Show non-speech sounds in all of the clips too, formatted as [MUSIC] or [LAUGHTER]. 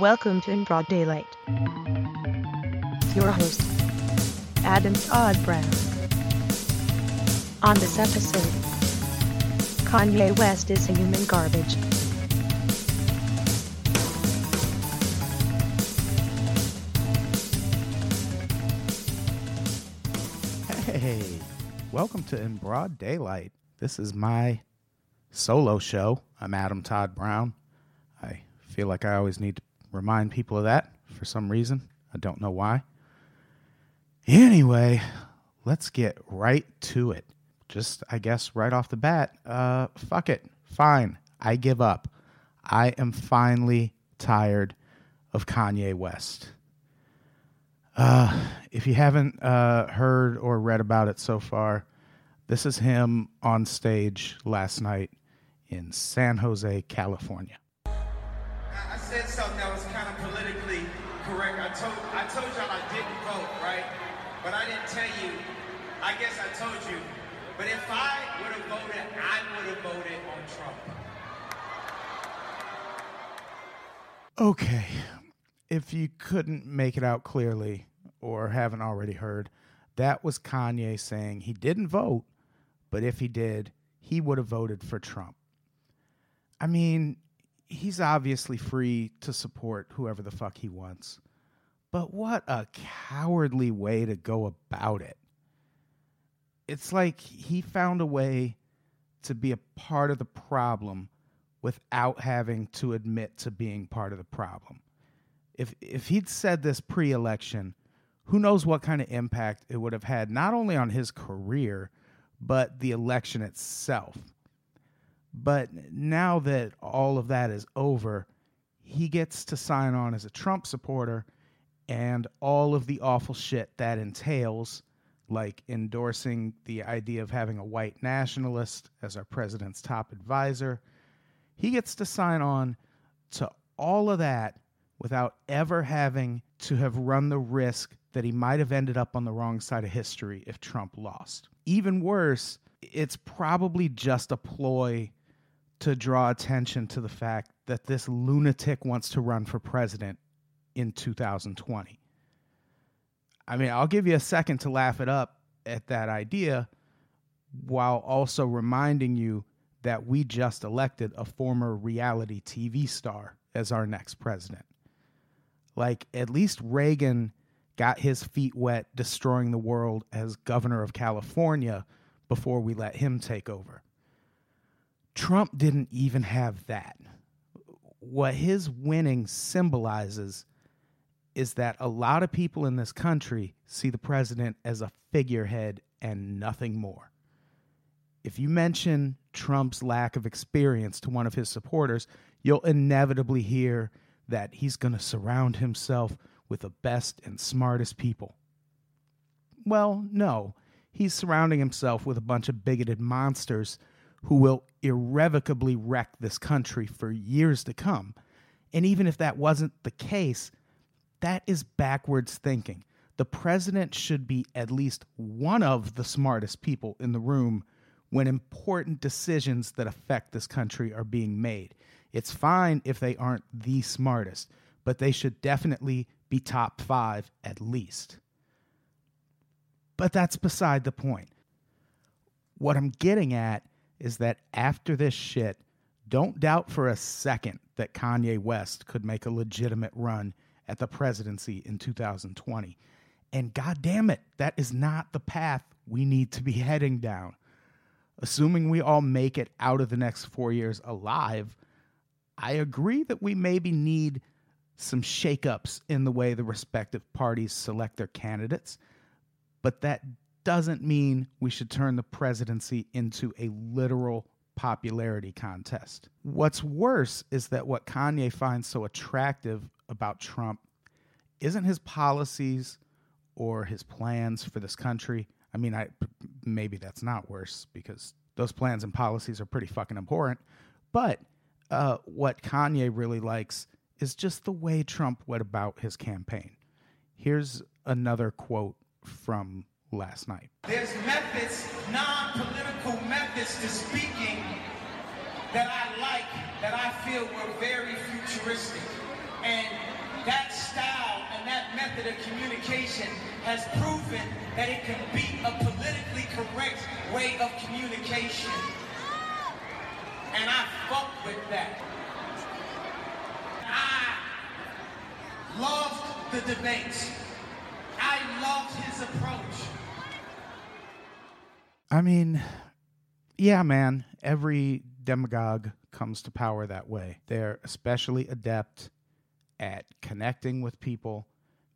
Welcome to In Broad Daylight. Your host, Adam Todd Brown. On this episode, Kanye West is a human garbage. Hey, welcome to In Broad Daylight. This is my solo show. I'm Adam Todd Brown. I feel like I always need to remind people of that for some reason. I don't know why. Anyway, let's get right to it. Just, I guess, right off the bat, uh, fuck it. Fine. I give up. I am finally tired of Kanye West. Uh, if you haven't uh, heard or read about it so far, this is him on stage last night in San Jose, California. Told y'all I didn't vote, right? But I didn't tell you. I guess I told you. But if I would have voted, I would have voted on Trump. Okay. If you couldn't make it out clearly or haven't already heard, that was Kanye saying he didn't vote, but if he did, he would have voted for Trump. I mean, he's obviously free to support whoever the fuck he wants. But what a cowardly way to go about it. It's like he found a way to be a part of the problem without having to admit to being part of the problem. If if he'd said this pre-election, who knows what kind of impact it would have had not only on his career, but the election itself. But now that all of that is over, he gets to sign on as a Trump supporter and all of the awful shit that entails, like endorsing the idea of having a white nationalist as our president's top advisor. He gets to sign on to all of that without ever having to have run the risk that he might have ended up on the wrong side of history if Trump lost. Even worse, it's probably just a ploy to draw attention to the fact that this lunatic wants to run for president in 2020. I mean, I'll give you a second to laugh it up at that idea while also reminding you that we just elected a former reality TV star as our next president. Like, at least Reagan got his feet wet destroying the world as governor of California before we let him take over. Trump didn't even have that. What his winning symbolizes is that a lot of people in this country see the president as a figurehead and nothing more. If you mention Trump's lack of experience to one of his supporters, you'll inevitably hear that he's going to surround himself with the best and smartest people. Well, no, he's surrounding himself with a bunch of bigoted monsters who will irrevocably wreck this country for years to come. And even if that wasn't the case, that is backwards thinking. The president should be at least one of the smartest people in the room when important decisions that affect this country are being made. It's fine if they aren't the smartest, but they should definitely be top five at least. But that's beside the point. What I'm getting at is that after this shit, don't doubt for a second that Kanye West could make a legitimate run at the presidency in 2020. And god damn it, that is not the path we need to be [LAUGHS] heading down. Assuming we all make it out of the next four years alive, I agree that we maybe need some shakeups in the way the respective parties select their candidates, but that doesn't mean we should turn the presidency into a literal popularity contest. What's worse is that what Kanye finds so attractive about Trump isn't his policies or his plans for this country. I mean, I maybe that's not worse because those plans and policies are pretty fucking abhorrent. But uh, what Kanye really likes is just the way Trump went about his campaign. Here's another quote from last night. There's methods, non-political methods to speaking that I like, that I feel were very futuristic. And method of communication has proven that it can be a politically correct way of communication. And I fuck with that. I loved the debates. I loved his approach. I mean, yeah, man, every demagogue comes to power that way. They're especially adept at connecting with people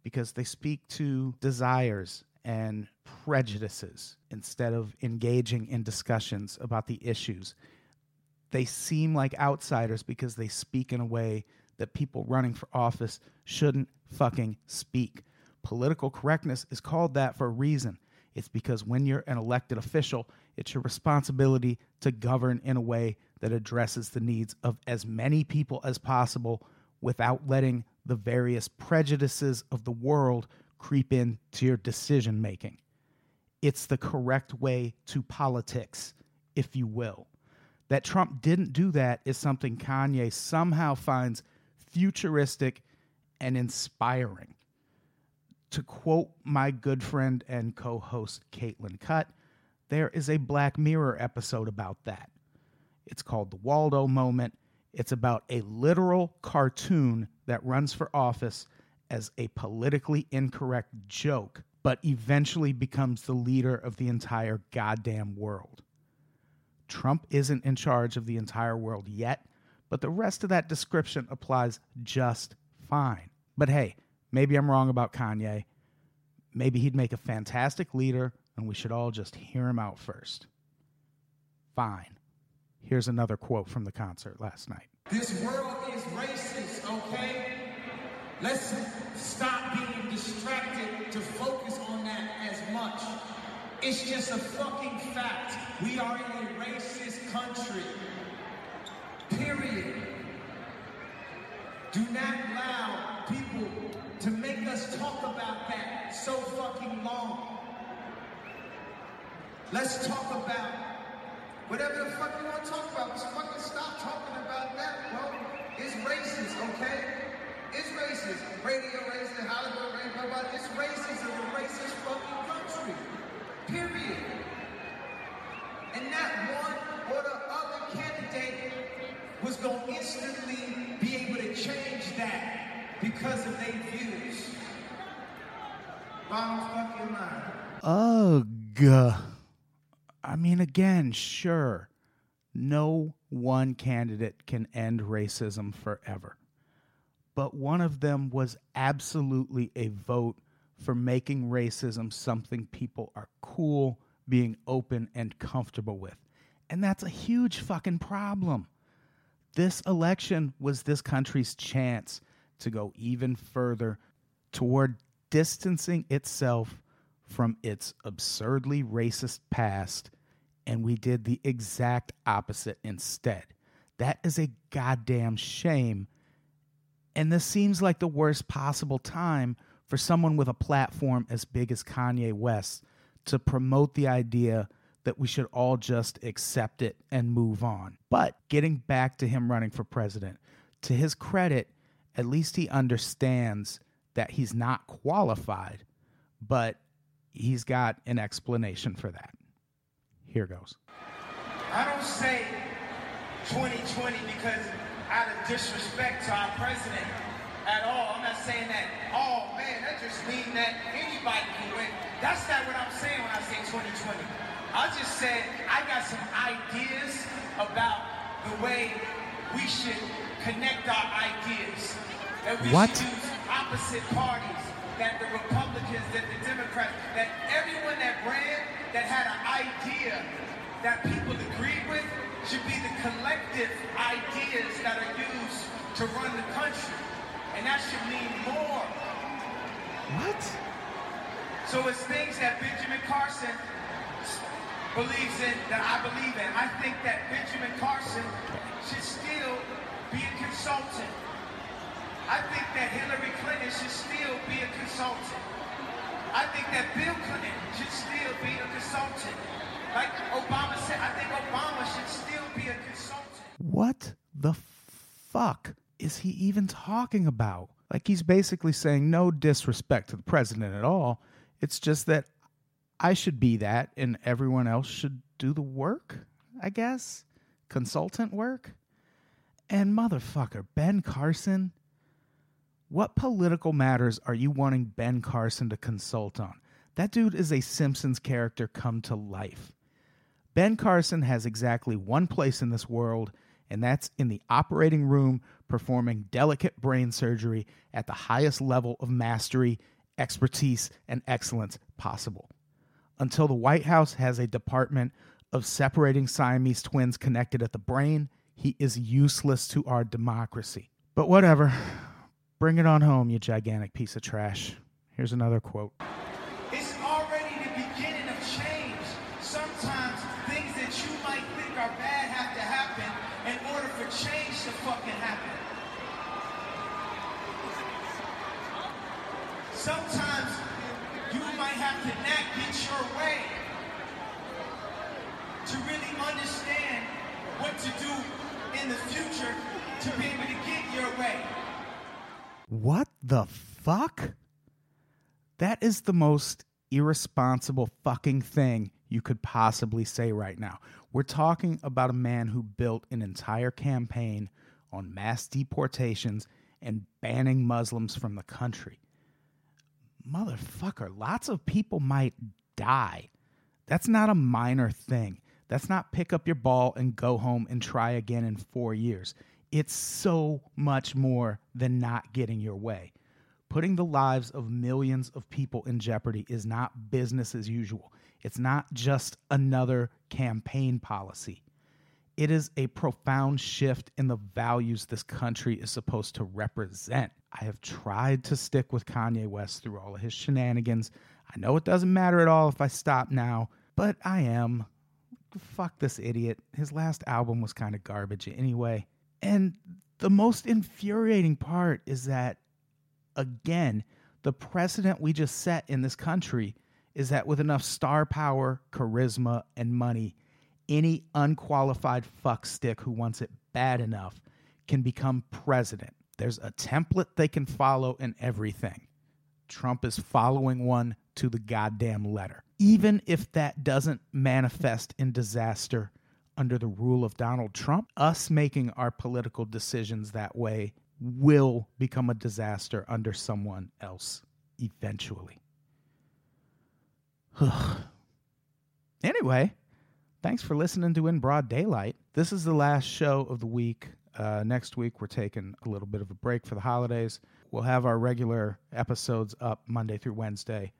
because they speak to desires and prejudices instead of engaging in discussions about the issues. They seem like outsiders because they speak in a way that people running for office shouldn't fucking speak. Political correctness is called that for a reason. It's because when you're an elected official, it's your responsibility to govern in a way that addresses the needs of as many people as possible without letting the various prejudices of the world creep into your decision making. It's the correct way to politics, if you will. That Trump didn't do that is something Kanye somehow finds futuristic and inspiring. To quote my good friend and co host Caitlin Cutt, there is a Black Mirror episode about that. It's called The Waldo Moment. It's about a literal cartoon that runs for office as a politically incorrect joke, but eventually becomes the leader of the entire goddamn world. Trump isn't in charge of the entire world yet, but the rest of that description applies just fine. But hey, maybe I'm wrong about Kanye. Maybe he'd make a fantastic leader, and we should all just hear him out first. Fine. Here's another quote from the concert last night. This world is racist, okay? Let's stop being distracted to focus on that as much. It's just a fucking fact. We are in a racist country. Period. Do not allow people to make us talk about that so fucking long. Let's talk about whatever the fuck you want to talk about. Just fucking stop talking about that, bro. It's racist, okay? It's racist. Radio racist, Hollywood racist, but it's racist in a racist fucking country. Period. And not one or the other candidate was going to instantly be able to change that because of their views. Bottom fucking line. Ugh. I mean, again, sure, no one candidate can end racism forever. But one of them was absolutely a vote for making racism something people are cool, being open, and comfortable with. And that's a huge fucking problem. This election was this country's chance to go even further toward distancing itself from its absurdly racist past, and we did the exact opposite instead. That is a goddamn shame. And this seems like the worst possible time for someone with a platform as big as Kanye West to promote the idea that we should all just accept it and move on. But getting back to him running for president, to his credit, at least he understands that he's not qualified, but he's got an explanation for that. Here goes. I don't say 2020 because out of disrespect to our president at all. I'm not saying that, oh man, that just means that anybody can win. That's not what I'm saying when I say 2020. I just said I got some ideas about the way we should connect our ideas. That we What? should use opposite parties. That the Republicans, that the Democrats, that everyone that ran that had an idea that people agreed with should be the collective ideas that are used to run the country. And that should mean more. What? So it's things that Benjamin Carson believes in that I believe in. I think that Benjamin Carson should still be a consultant. I think that Hillary Clinton should still be a consultant. I think that Bill Clinton should still be a consultant. Like Obama said, I think Obama should still be a consultant. What the fuck is he even talking about? Like he's basically saying no disrespect to the president at all. It's just that I should be that and everyone else should do the work, I guess. Consultant work. And motherfucker, Ben Carson, what political matters are you wanting Ben Carson to consult on? That dude is a Simpsons character come to life. Ben Carson has exactly one place in this world, and that's in the operating room performing delicate brain surgery at the highest level of mastery, expertise, and excellence possible. Until the White House has a department of separating Siamese twins connected at the brain, he is useless to our democracy. But whatever. Bring it on home, you gigantic piece of trash. Here's another quote. It's already the beginning of change. Sometimes things that you might think are bad have to happen in order for change to fucking happen. Sometimes you might have to not get your way to really understand what to do in the future to be able to get your way. What the fuck? That is the most irresponsible fucking thing you could possibly say right now. We're talking about a man who built an entire campaign on mass deportations and banning Muslims from the country. Motherfucker, lots of people might die. That's not a minor thing. That's not pick up your ball and go home and try again in four years. It's so much more than not getting your way. Putting the lives of millions of people in jeopardy is not business as usual. It's not just another campaign policy. It is a profound shift in the values this country is supposed to represent. I have tried to stick with Kanye West through all of his shenanigans. I know it doesn't matter at all if I stop now, but I am. Fuck this idiot. His last album was kind of garbage anyway. And the most infuriating part is that, again, the precedent we just set in this country is that with enough star power, charisma, and money, any unqualified fuckstick who wants it bad enough can become president. There's a template they can follow in everything. Trump is following one to the goddamn letter. Even if that doesn't manifest in disaster under the rule of Donald Trump, us making our political decisions that way will become a disaster under someone else eventually. [SIGHS] anyway, thanks for listening to In Broad Daylight. This is the last show of the week. Uh, next week, we're taking a little bit of a break for the holidays. We'll have our regular episodes up Monday through Wednesday,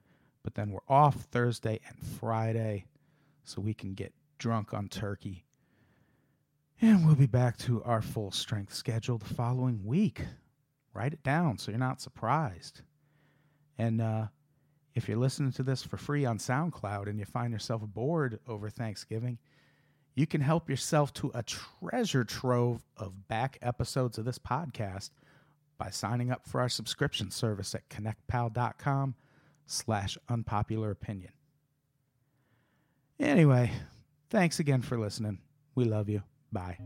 but then we're off Thursday and Friday so we can get drunk on turkey. And we'll be back to our full strength schedule the following week. Write it down so you're not surprised. And uh, if you're listening to this for free on SoundCloud and you find yourself bored over Thanksgiving, you can help yourself to a treasure trove of back episodes of this podcast by signing up for our subscription service at connectpal.com slash unpopular opinion. Anyway, thanks again for listening. We love you. Bye.